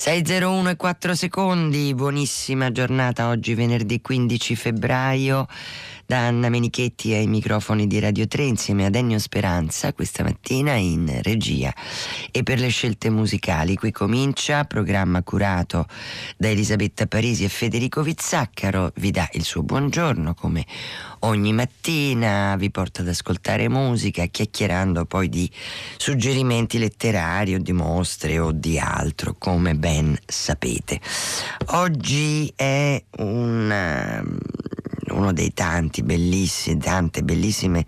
601 e 4 secondi, buonissima giornata oggi venerdì 15 febbraio da Anna Menichetti ai microfoni di Radio 3 insieme ad Ennio Speranza questa mattina in regia. E per le scelte musicali qui comincia programma curato da Elisabetta Parisi e Federico Vizzaccaro. Vi dà il suo buongiorno come ogni mattina vi porta ad ascoltare musica chiacchierando poi di suggerimenti letterari o di mostre o di altro come ben sapete. Oggi è un uno dei tanti bellissimi, tante bellissime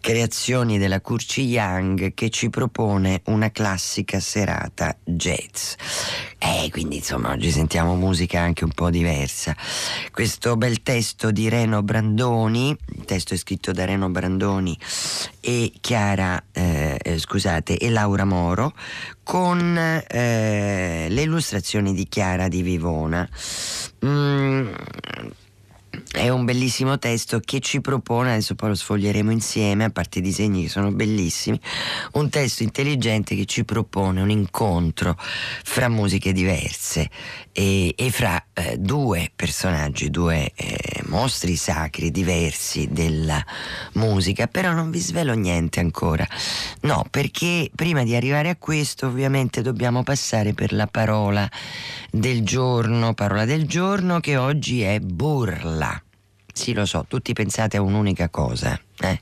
creazioni della Curci Young che ci propone una classica serata jazz. Eh, quindi insomma oggi sentiamo musica anche un po' diversa. Questo bel testo di Reno Brandoni, il testo è scritto da Reno Brandoni e Chiara, eh, eh scusate, e Laura Moro, con eh, le illustrazioni di Chiara di Vivona. Mm, è un bellissimo testo che ci propone, adesso poi lo sfoglieremo insieme, a parte i disegni che sono bellissimi, un testo intelligente che ci propone un incontro fra musiche diverse e, e fra eh, due personaggi, due eh, mostri sacri diversi della musica, però non vi svelo niente ancora. No, perché prima di arrivare a questo ovviamente dobbiamo passare per la parola del giorno, parola del giorno che oggi è burla. Sì, lo so, tutti pensate a un'unica cosa, eh?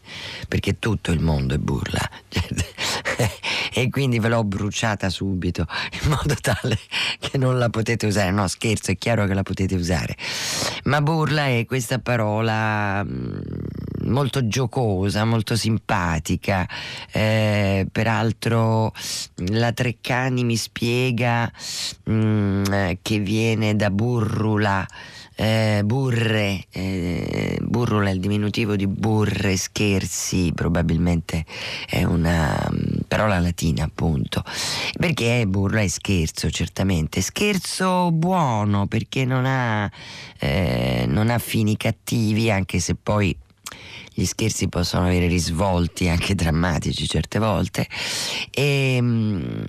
perché tutto il mondo è burla. e quindi ve l'ho bruciata subito in modo tale che non la potete usare. No, scherzo, è chiaro che la potete usare. Ma burla è questa parola mm, molto giocosa, molto simpatica. Eh, peraltro la Treccani mi spiega mh, mm, che viene da burrula eh, burre, eh, burrula è il diminutivo di burre, scherzi, probabilmente è una um, parola latina appunto, perché è burla e scherzo certamente, scherzo buono perché non ha, eh, non ha fini cattivi anche se poi gli scherzi possono avere risvolti anche drammatici certe volte. E, ehm,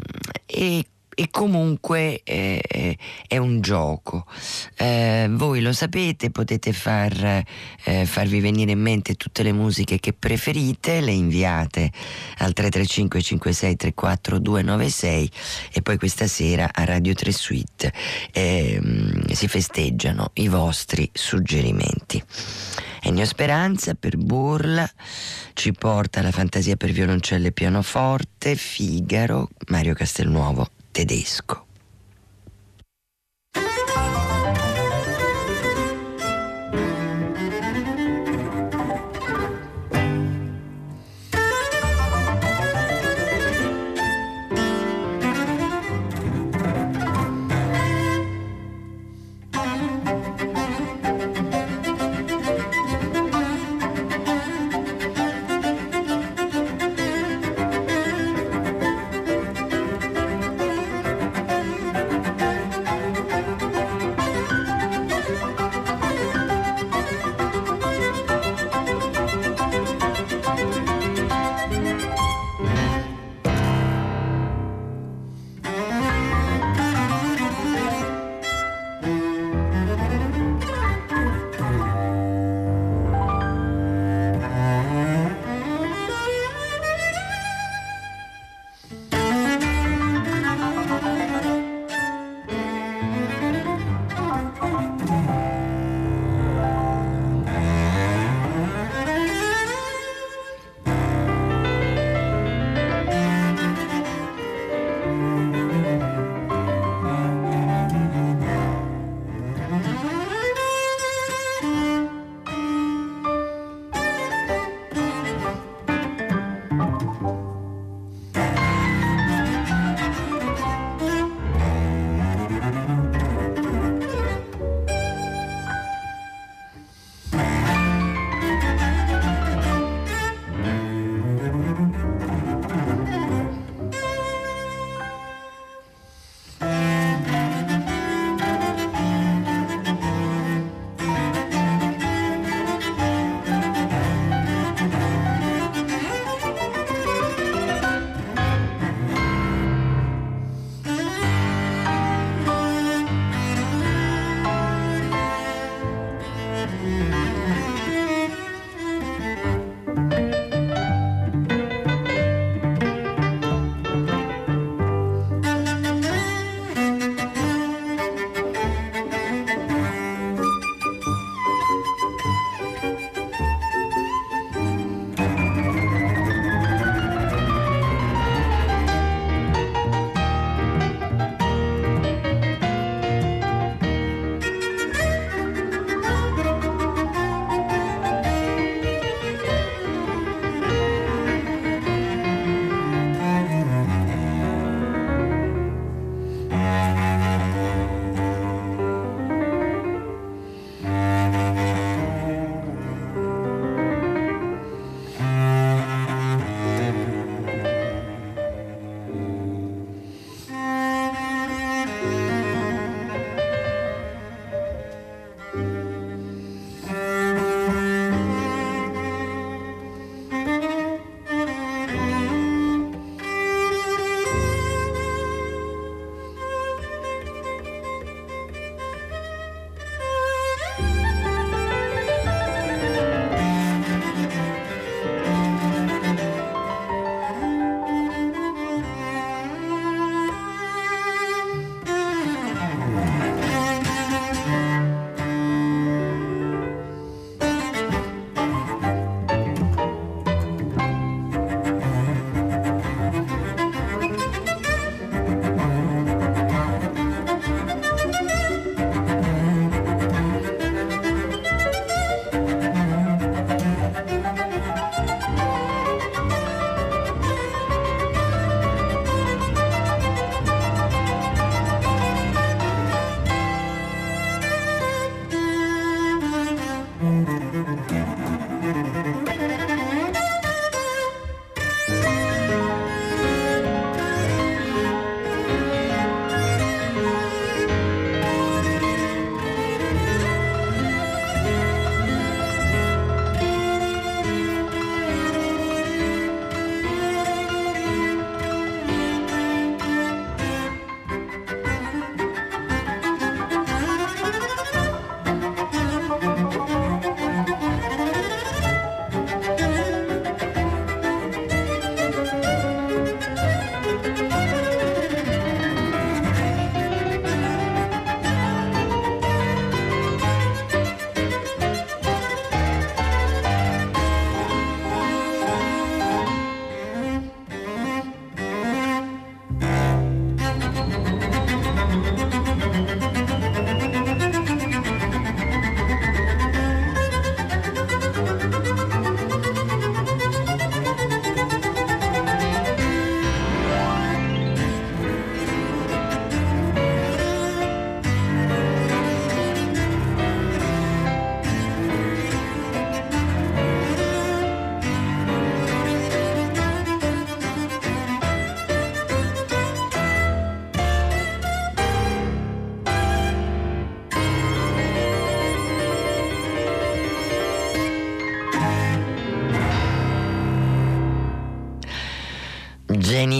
e e comunque eh, è un gioco. Eh, voi lo sapete, potete far, eh, farvi venire in mente tutte le musiche che preferite, le inviate al 335 56 34 296 e poi questa sera a Radio 3 Suite ehm, si festeggiano i vostri suggerimenti. Ennio Speranza per Burla ci porta la fantasia per violoncello e pianoforte, Figaro, Mario Castelnuovo tedesco.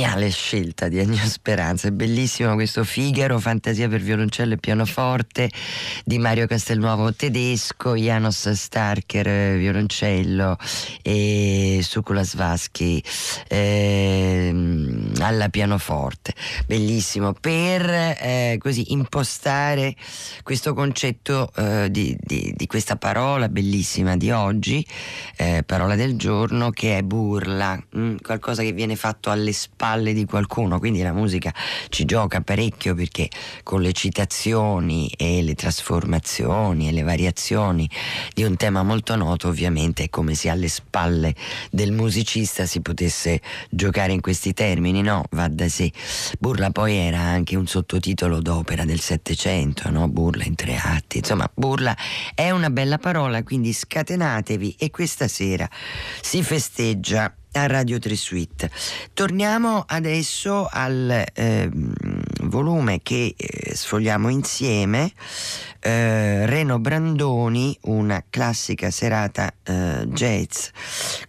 Geniale scelta di Ennio Speranza, è bellissimo questo Figaro, fantasia per violoncello e pianoforte di Mario Castelnuovo tedesco, Janos Starker violoncello e Sukula Svaschi eh, alla pianoforte, bellissimo. Per eh, così impostare questo concetto eh, di, di, di, questa parola bellissima di oggi, eh, parola del giorno che è burla, mh, mm, qualcosa che viene fatto alle spalle di qualcuno, quindi la musica ci gioca parecchio perché con le citazioni e le trasformazioni e le variazioni di un tema molto noto ovviamente è come se alle spalle del musicista si potesse giocare in questi termini, no? Va da sé. Burla poi era anche un sottotitolo d'opera del Settecento, no? Burla in tre atti, insomma burla è una bella parola, quindi scatenatevi e questa sera si festeggia a Radio 3 Suite. Torniamo adesso al eh, volume che eh, sfogliamo insieme, eh, Reno Brandoni, una classica serata eh, jazz,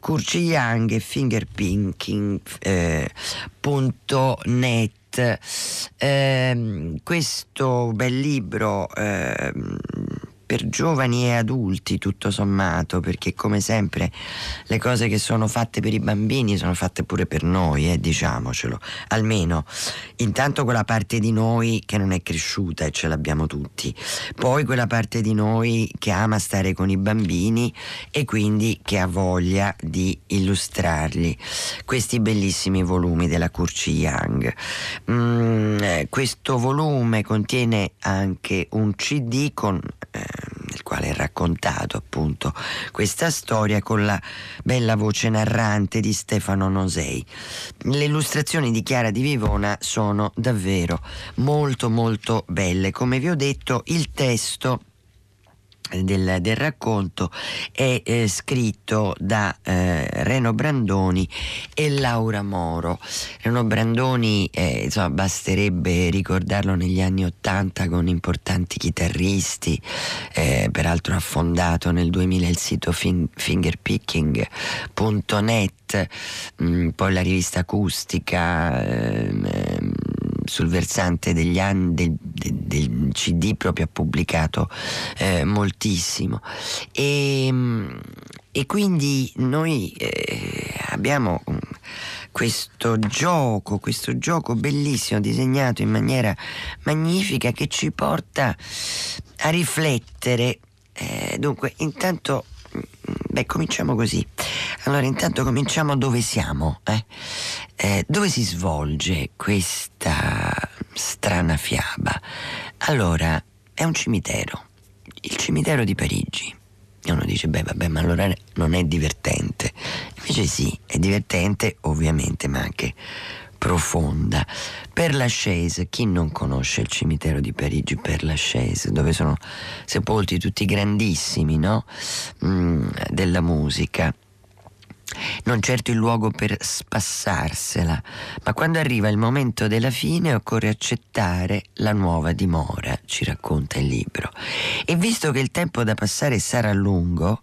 Curci Young e fingerpinking.net. Eh, questo bel libro ehm, per giovani e adulti tutto sommato, perché come sempre le cose che sono fatte per i bambini sono fatte pure per noi, eh, diciamocelo, almeno intanto quella parte di noi che non è cresciuta e ce l'abbiamo tutti, poi quella parte di noi che ama stare con i bambini e quindi che ha voglia di illustrarli. Questi bellissimi volumi della Curci Young. Mm, eh, questo volume contiene anche un CD con eh, nel quale è raccontato appunto questa storia con la bella voce narrante di Stefano Nosei. Le illustrazioni di Chiara di Vivona sono davvero molto molto belle. Come vi ho detto, il testo del, del, racconto è eh, scritto da eh, Reno Brandoni e Laura Moro. Reno Brandoni, eh, insomma, basterebbe ricordarlo negli anni Ottanta con importanti chitarristi, eh, peraltro ha fondato nel 2000 il sito fin- fingerpicking.net, mh, mm, poi la rivista acustica ehm, sul versante degli anni del, del, del CD proprio ha pubblicato eh, moltissimo e, e, quindi noi eh, abbiamo questo gioco, questo gioco bellissimo disegnato in maniera magnifica che ci porta a riflettere. Eh, dunque, intanto, beh, cominciamo così. Allora, intanto cominciamo dove siamo, eh? Eh, dove si svolge questa strana fiaba? Allora, è un cimitero, il cimitero di Parigi. E uno dice, beh, vabbè, ma allora non è divertente. Invece sì, è divertente, ovviamente, ma anche profonda. Per la chi non conosce il cimitero di Parigi per la dove sono sepolti tutti i grandissimi no? mm, della musica? non certo il luogo per spassarsela, ma quando arriva il momento della fine occorre accettare la nuova dimora, ci racconta il libro. E visto che il tempo da passare sarà lungo,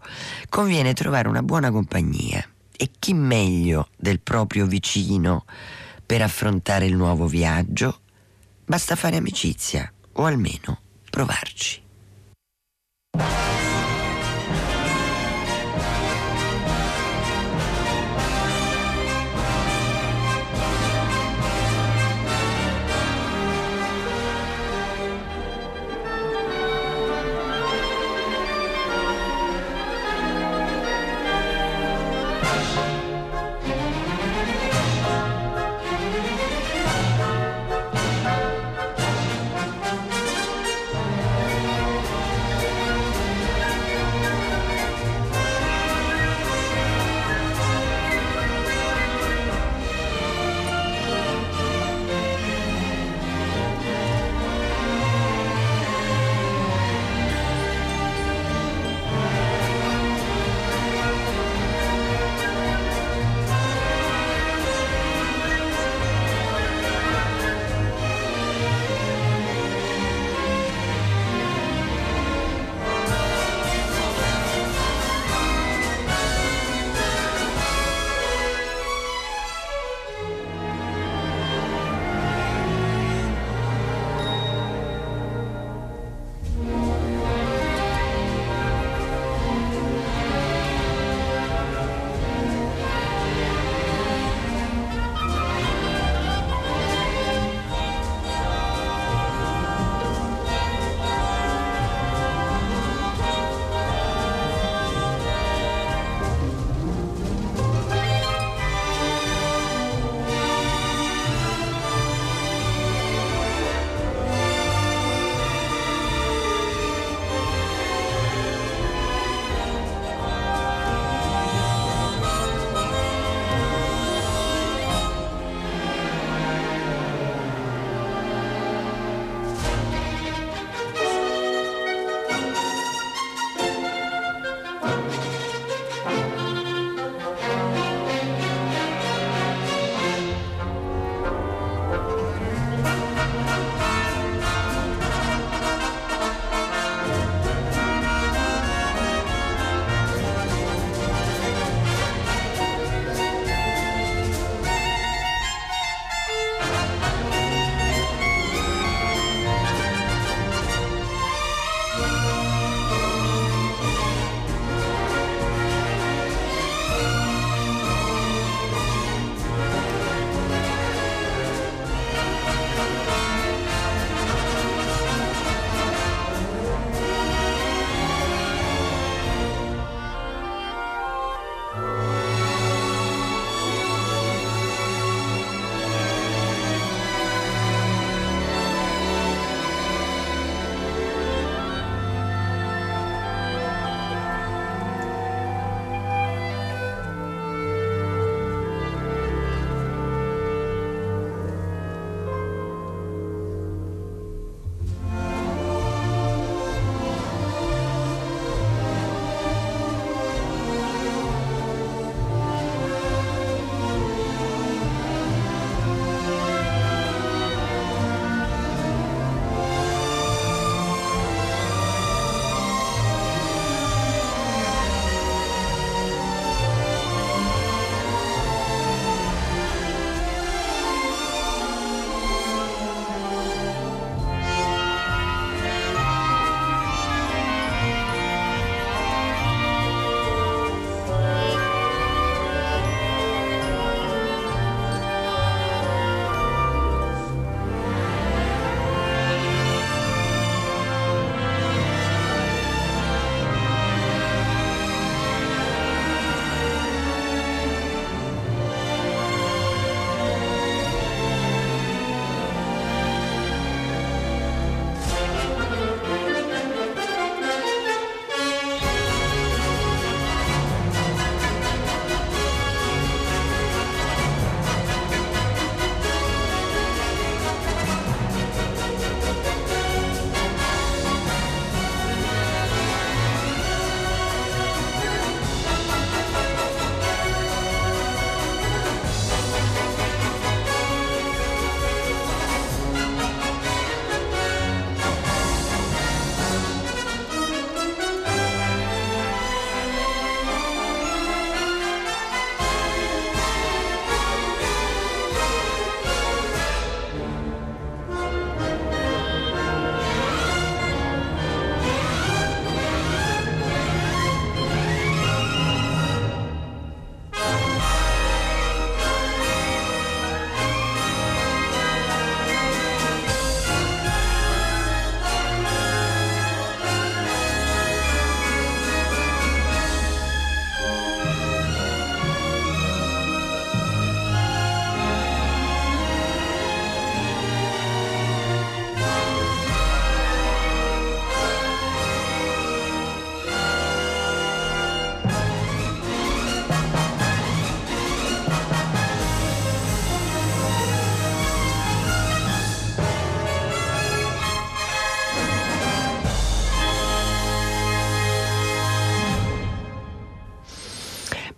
conviene trovare una buona compagnia. E chi meglio del proprio vicino per affrontare il nuovo viaggio? Basta fare amicizia o almeno provarci.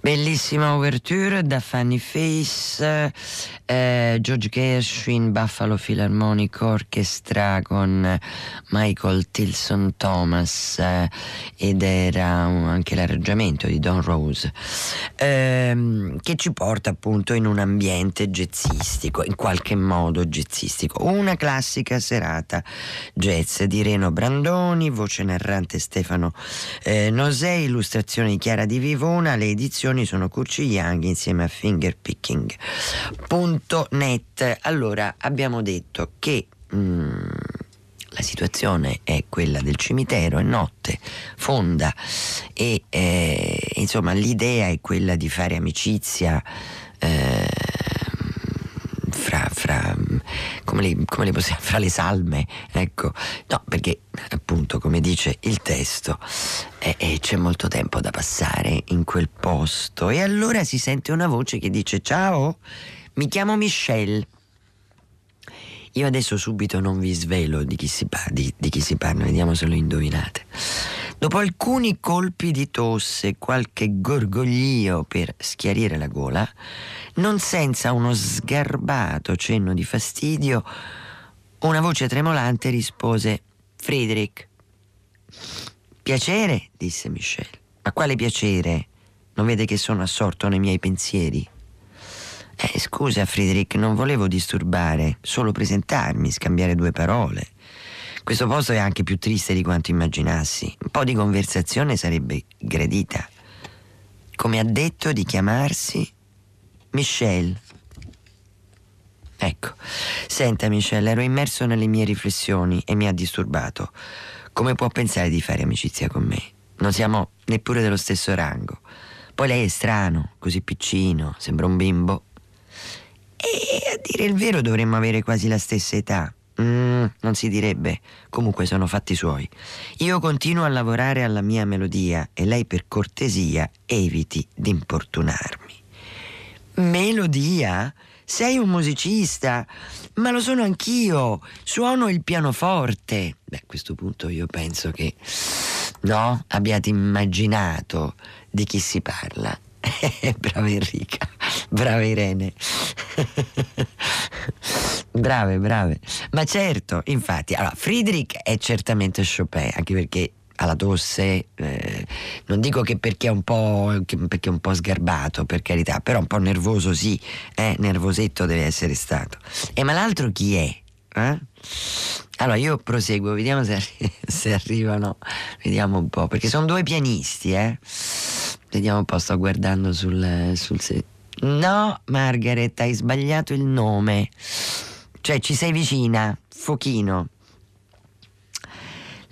Bellissima ouverture da Funny Face, eh, George Gershwin, Buffalo Philharmonic Orchestra con Michael Tilson Thomas eh, ed era anche l'arrangiamento di Don Rose ehm, che ci porta appunto in un ambiente jazzistico, in qualche modo jazzistico. Una classica serata jazz di Reno Brandoni, voce narrante Stefano eh, Nosei, illustrazione di Chiara Di Vivona, le edizioni sono Curci Young insieme a fingerpicking.net. Allora, abbiamo detto che mm, la situazione è quella del cimitero, è notte, fonda e eh, insomma l'idea è quella di fare amicizia. Eh, fra, fra, come le, come le possiamo, fra le salme, ecco, no, perché appunto come dice il testo eh, eh, c'è molto tempo da passare in quel posto e allora si sente una voce che dice ciao, mi chiamo Michelle. Io adesso subito non vi svelo di chi si, parla, di, di chi si parla, vediamo se lo indovinate. Dopo alcuni colpi di tosse e qualche gorgoglio per schiarire la gola, non senza uno sgarbato cenno di fastidio, una voce tremolante rispose Friedrich. Piacere, disse Michel. Ma quale piacere? Non vede che sono assorto nei miei pensieri? Eh, scusa, Friedrich, non volevo disturbare, solo presentarmi, scambiare due parole. Questo posto è anche più triste di quanto immaginassi. Un po' di conversazione sarebbe gradita. Come ha detto di chiamarsi Michelle. Ecco, senta Michelle, ero immerso nelle mie riflessioni e mi ha disturbato. Come può pensare di fare amicizia con me? Non siamo neppure dello stesso rango. Poi lei è strano, così piccino, sembra un bimbo. E a dire il vero dovremmo avere quasi la stessa età. Mm, non si direbbe. Comunque sono fatti suoi. Io continuo a lavorare alla mia melodia e lei per cortesia eviti di importunarmi. Melodia? Sei un musicista? Ma lo sono anch'io. Suono il pianoforte. Beh, a questo punto io penso che no, abbiate immaginato di chi si parla. brava Enrica, brava Irene. brave, brave. Ma certo, infatti, allora, Friedrich è certamente Chopin, anche perché alla tosse, eh, non dico che perché è, un po', perché è un po' sgarbato, per carità, però un po' nervoso sì, eh, nervosetto deve essere stato. E ma l'altro chi è? Eh? Allora io proseguo, vediamo se, arri- se, arrivano, vediamo un po', perché sono due pianisti, eh? Vediamo un po', sto guardando sul, sul No, Margaret, hai sbagliato il nome. Cioè, ci sei vicina, Fochino.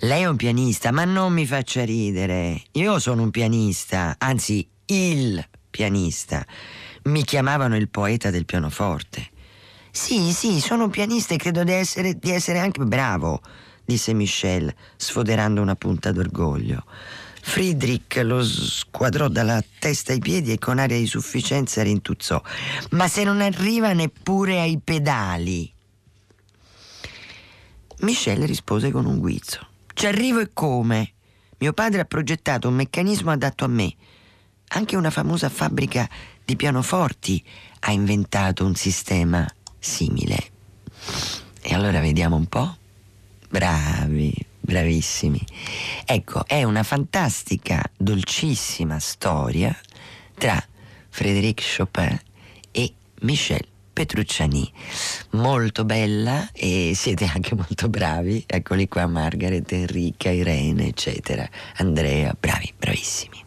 Lei è un pianista, ma non mi faccia ridere. Io sono un pianista, anzi, il pianista. Mi chiamavano il poeta del pianoforte. Sì, sì, sono un pianista e credo di essere, di essere anche bravo, disse Michel, sfoderando una punta d'orgoglio. Friedrich lo squadrò dalla testa ai piedi e con aria di sufficienza rintuzzò. Ma se non arriva neppure ai pedali. Michel rispose con un guizzo. Ci arrivo e come? Mio padre ha progettato un meccanismo adatto a me. Anche una famosa fabbrica di pianoforti ha inventato un sistema simile. E allora vediamo un po'. Bravi, bravissimi. Ecco, è una fantastica, dolcissima storia tra Frédéric Chopin e Michel Petrucciani. Molto bella e siete anche molto bravi. Eccoli qua Margaret, Enrica, Irene, eccetera. Andrea, bravi, bravissimi.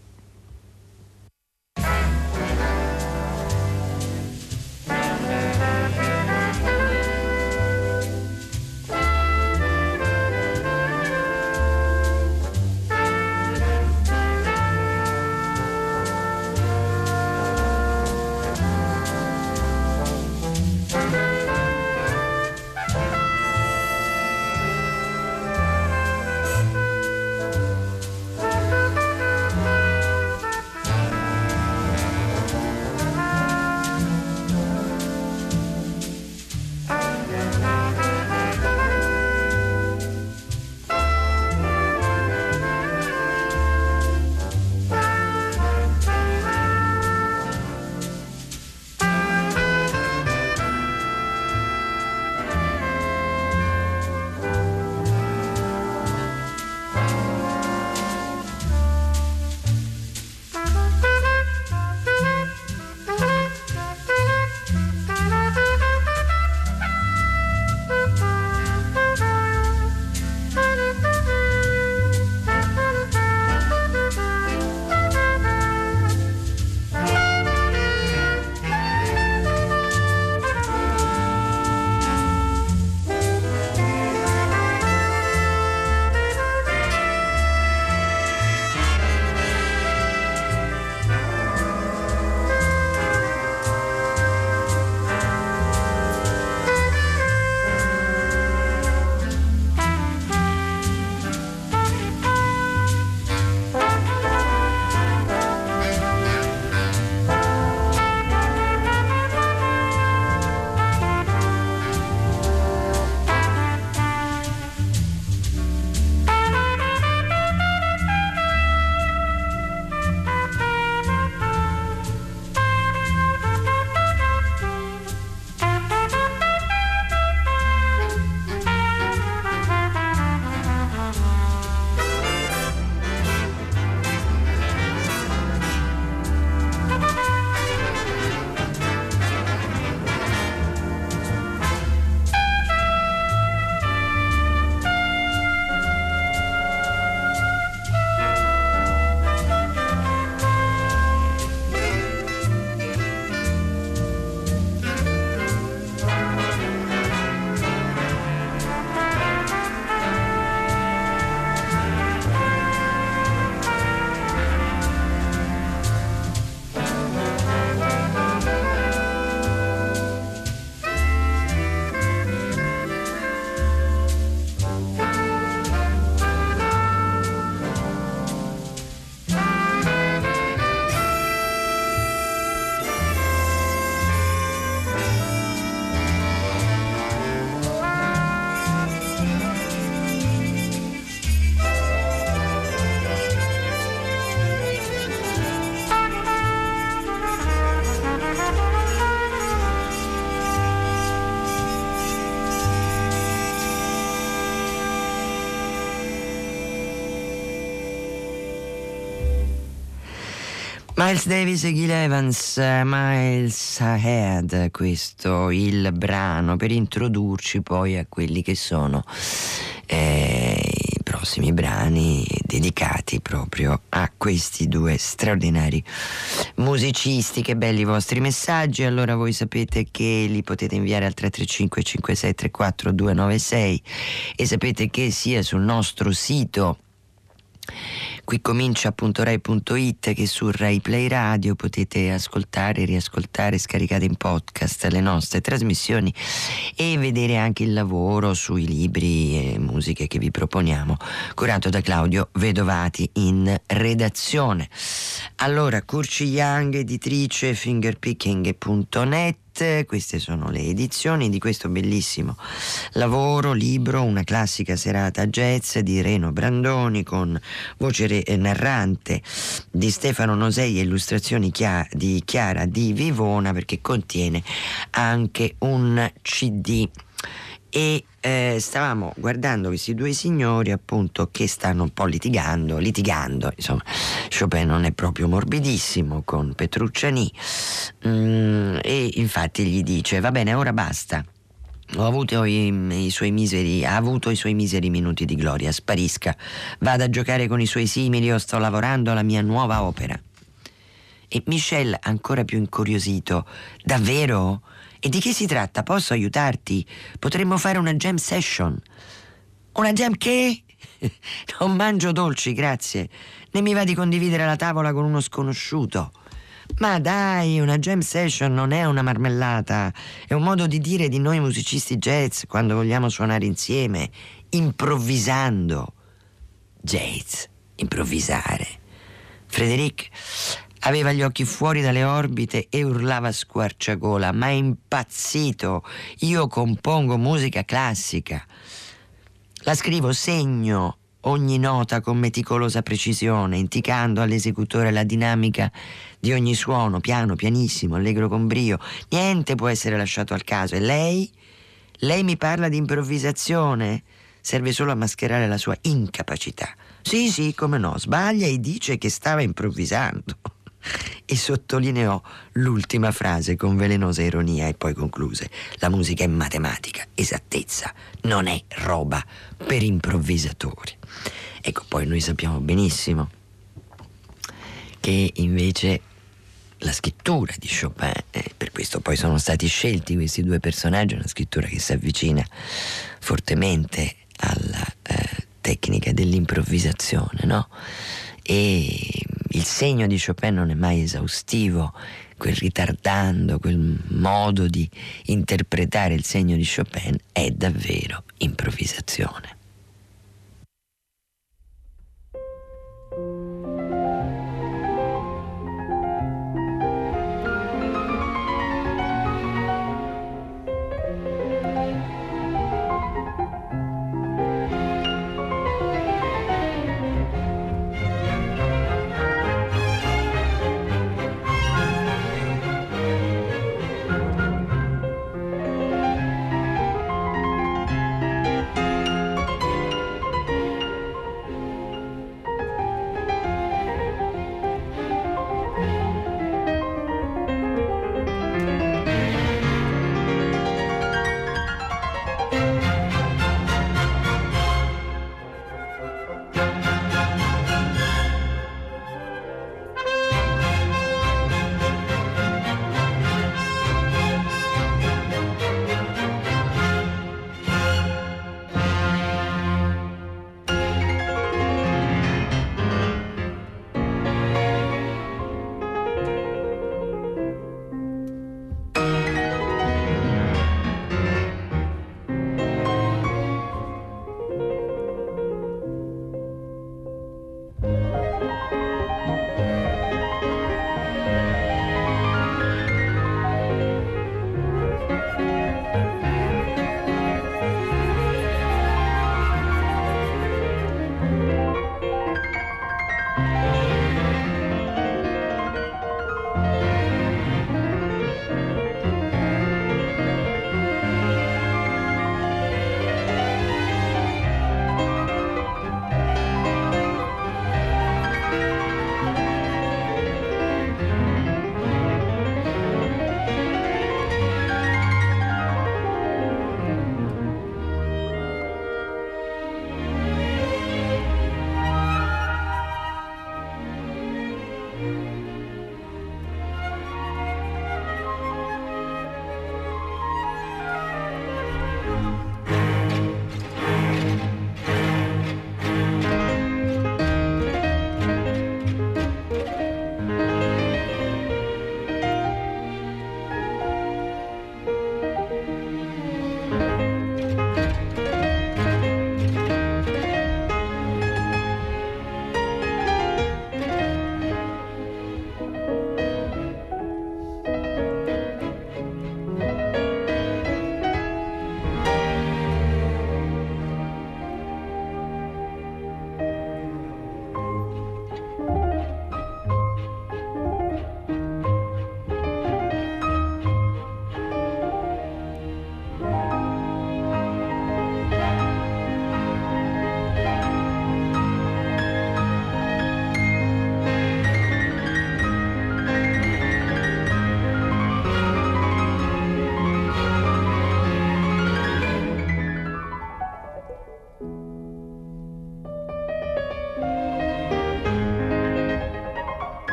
Miles Davis e Gil Evans, Miles Ahead, questo il brano per introdurci poi a quelli che sono eh, i prossimi brani dedicati proprio a questi due straordinari musicisti. Che belli i vostri messaggi, allora voi sapete che li potete inviare al 335 5634 296 e sapete che sia sul nostro sito Qui comincia appunto rai.it che su Rai Play Radio potete ascoltare, riascoltare, scaricare in podcast le nostre trasmissioni e vedere anche il lavoro sui libri e musiche che vi proponiamo, curato da Claudio Vedovati in redazione. Allora, Curci Young, editrice, fingerpicking.net queste sono le edizioni di questo bellissimo lavoro, libro, una classica serata jazz di Reno Brandoni con voce narrante di Stefano Nosei e illustrazioni di Chiara di Vivona perché contiene anche un CD e eh, stavamo guardando questi due signori appunto che stanno un po' litigando, litigando, insomma. Chopin non è proprio morbidissimo con Petrucciani. Mm, infatti gli dice va bene ora basta. Ho avuto i, i, suoi miseri, ha avuto i suoi miseri minuti di gloria, sparisca, vada a giocare con i suoi simili, io sto lavorando alla mia nuova opera. E Michel, ancora più incuriosito, davvero? E di che si tratta? Posso aiutarti? Potremmo fare una jam session. Una jam che? non mangio dolci, grazie. Né mi va di condividere la tavola con uno sconosciuto. Ma dai, una jam session non è una marmellata, è un modo di dire di noi musicisti jazz quando vogliamo suonare insieme, improvvisando. Jazz, improvvisare. Frederic, Aveva gli occhi fuori dalle orbite e urlava a squarciagola, ma è impazzito. Io compongo musica classica. La scrivo, segno ogni nota con meticolosa precisione, indicando all'esecutore la dinamica di ogni suono, piano, pianissimo, allegro con brio. Niente può essere lasciato al caso. E lei? Lei mi parla di improvvisazione? Serve solo a mascherare la sua incapacità. Sì, sì, come no, sbaglia e dice che stava improvvisando e sottolineò l'ultima frase con velenosa ironia e poi concluse: La musica è matematica, esattezza, non è roba per improvvisatori. Ecco, poi noi sappiamo benissimo che invece la scrittura di Chopin, eh, per questo poi sono stati scelti questi due personaggi, una scrittura che si avvicina fortemente alla eh, tecnica dell'improvvisazione, no? E il segno di Chopin non è mai esaustivo, quel ritardando, quel modo di interpretare il segno di Chopin è davvero improvvisazione.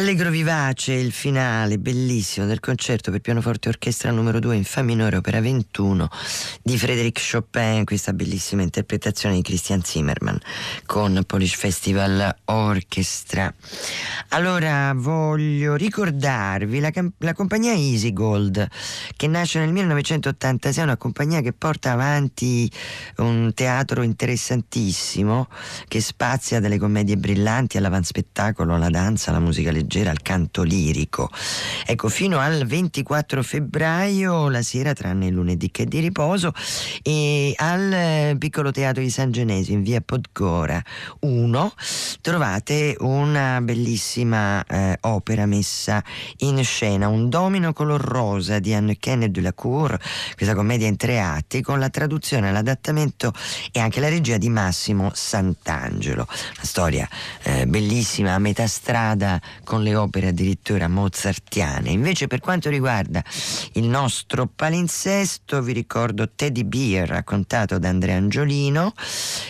Allegro vivace, il finale bellissimo del concerto per pianoforte e orchestra numero 2 in Fa minore, opera 21 di Frédéric Chopin, questa bellissima interpretazione di Christian Zimmermann con Polish Festival Orchestra. Allora voglio ricordarvi la, la compagnia Easy Gold che nasce nel 1986, è una compagnia che porta avanti un teatro interessantissimo che spazia dalle commedie brillanti all'avanspettacolo, alla danza, alla musica leggera al canto lirico. Ecco, fino al 24 febbraio, la sera, tranne il lunedì che è di riposo, e al eh, piccolo teatro di San Genesio in via Podgora 1 trovate una bellissima eh, opera messa in scena, un domino color rosa di Anne Kenneth de la Cour, questa commedia in tre atti con la traduzione, l'adattamento e anche la regia di Massimo Sant'Angelo. Una storia eh, bellissima a metà strada con le opere addirittura mozartiane. Invece per quanto riguarda il nostro palinsesto vi ricordo Teddy Beer raccontato da Andrea Angiolino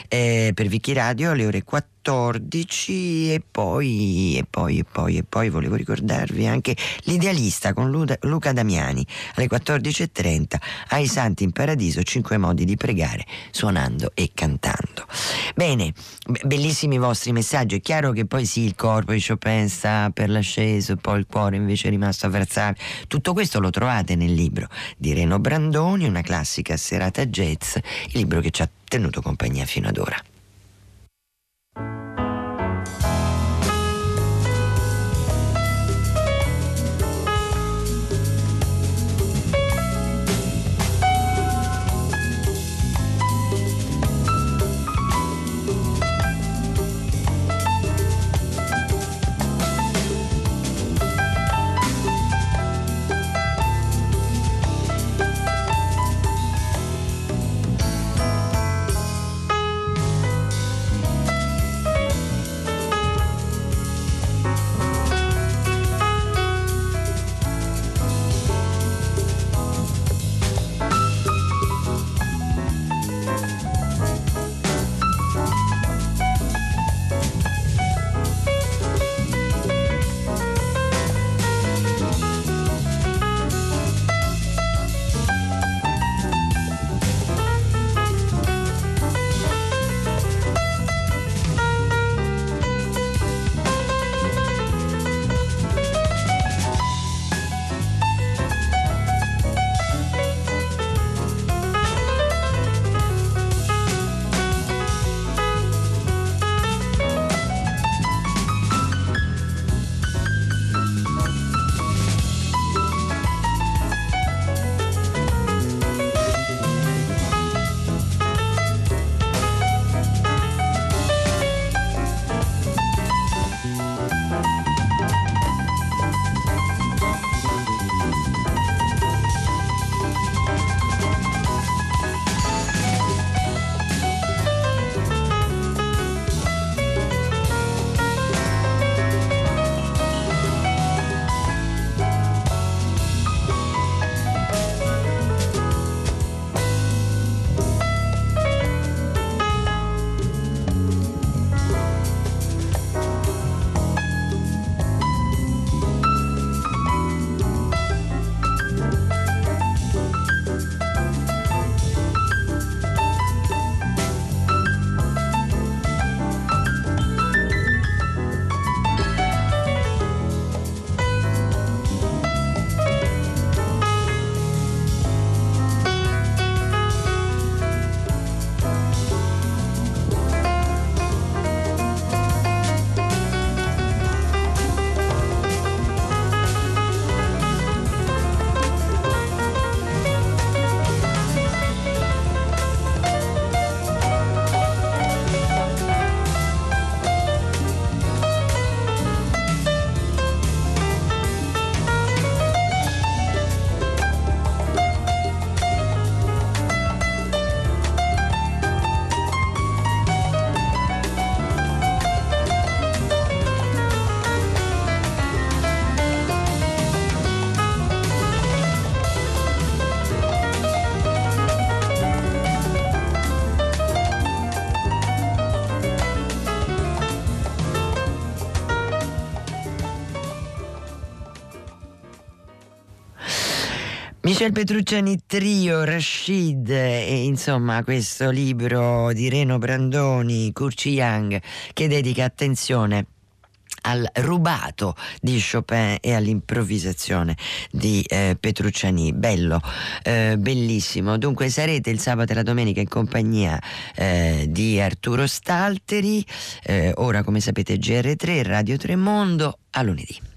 eh, per Vicky Radio alle ore 14 14 e poi, e poi, e poi, e poi volevo ricordarvi anche l'idealista con Luca Damiani alle 14.30 ai Santi in Paradiso, 5 modi di pregare suonando e cantando. Bene, bellissimi i vostri messaggi, è chiaro che poi sì, il corpo di Chopin sta per l'asceso, poi il cuore invece è rimasto a Varsavia, tutto questo lo trovate nel libro di Reno Brandoni, una classica serata jazz, il libro che ci ha tenuto compagnia fino ad ora. Michel Petrucciani Trio, Rashid e insomma questo libro di Reno Brandoni, Curci Young che dedica attenzione al rubato di Chopin e all'improvvisazione di eh, Petrucciani. Bello, eh, bellissimo. Dunque sarete il sabato e la domenica in compagnia eh, di Arturo Stalteri, eh, ora come sapete GR3, Radio Tremondo, a lunedì.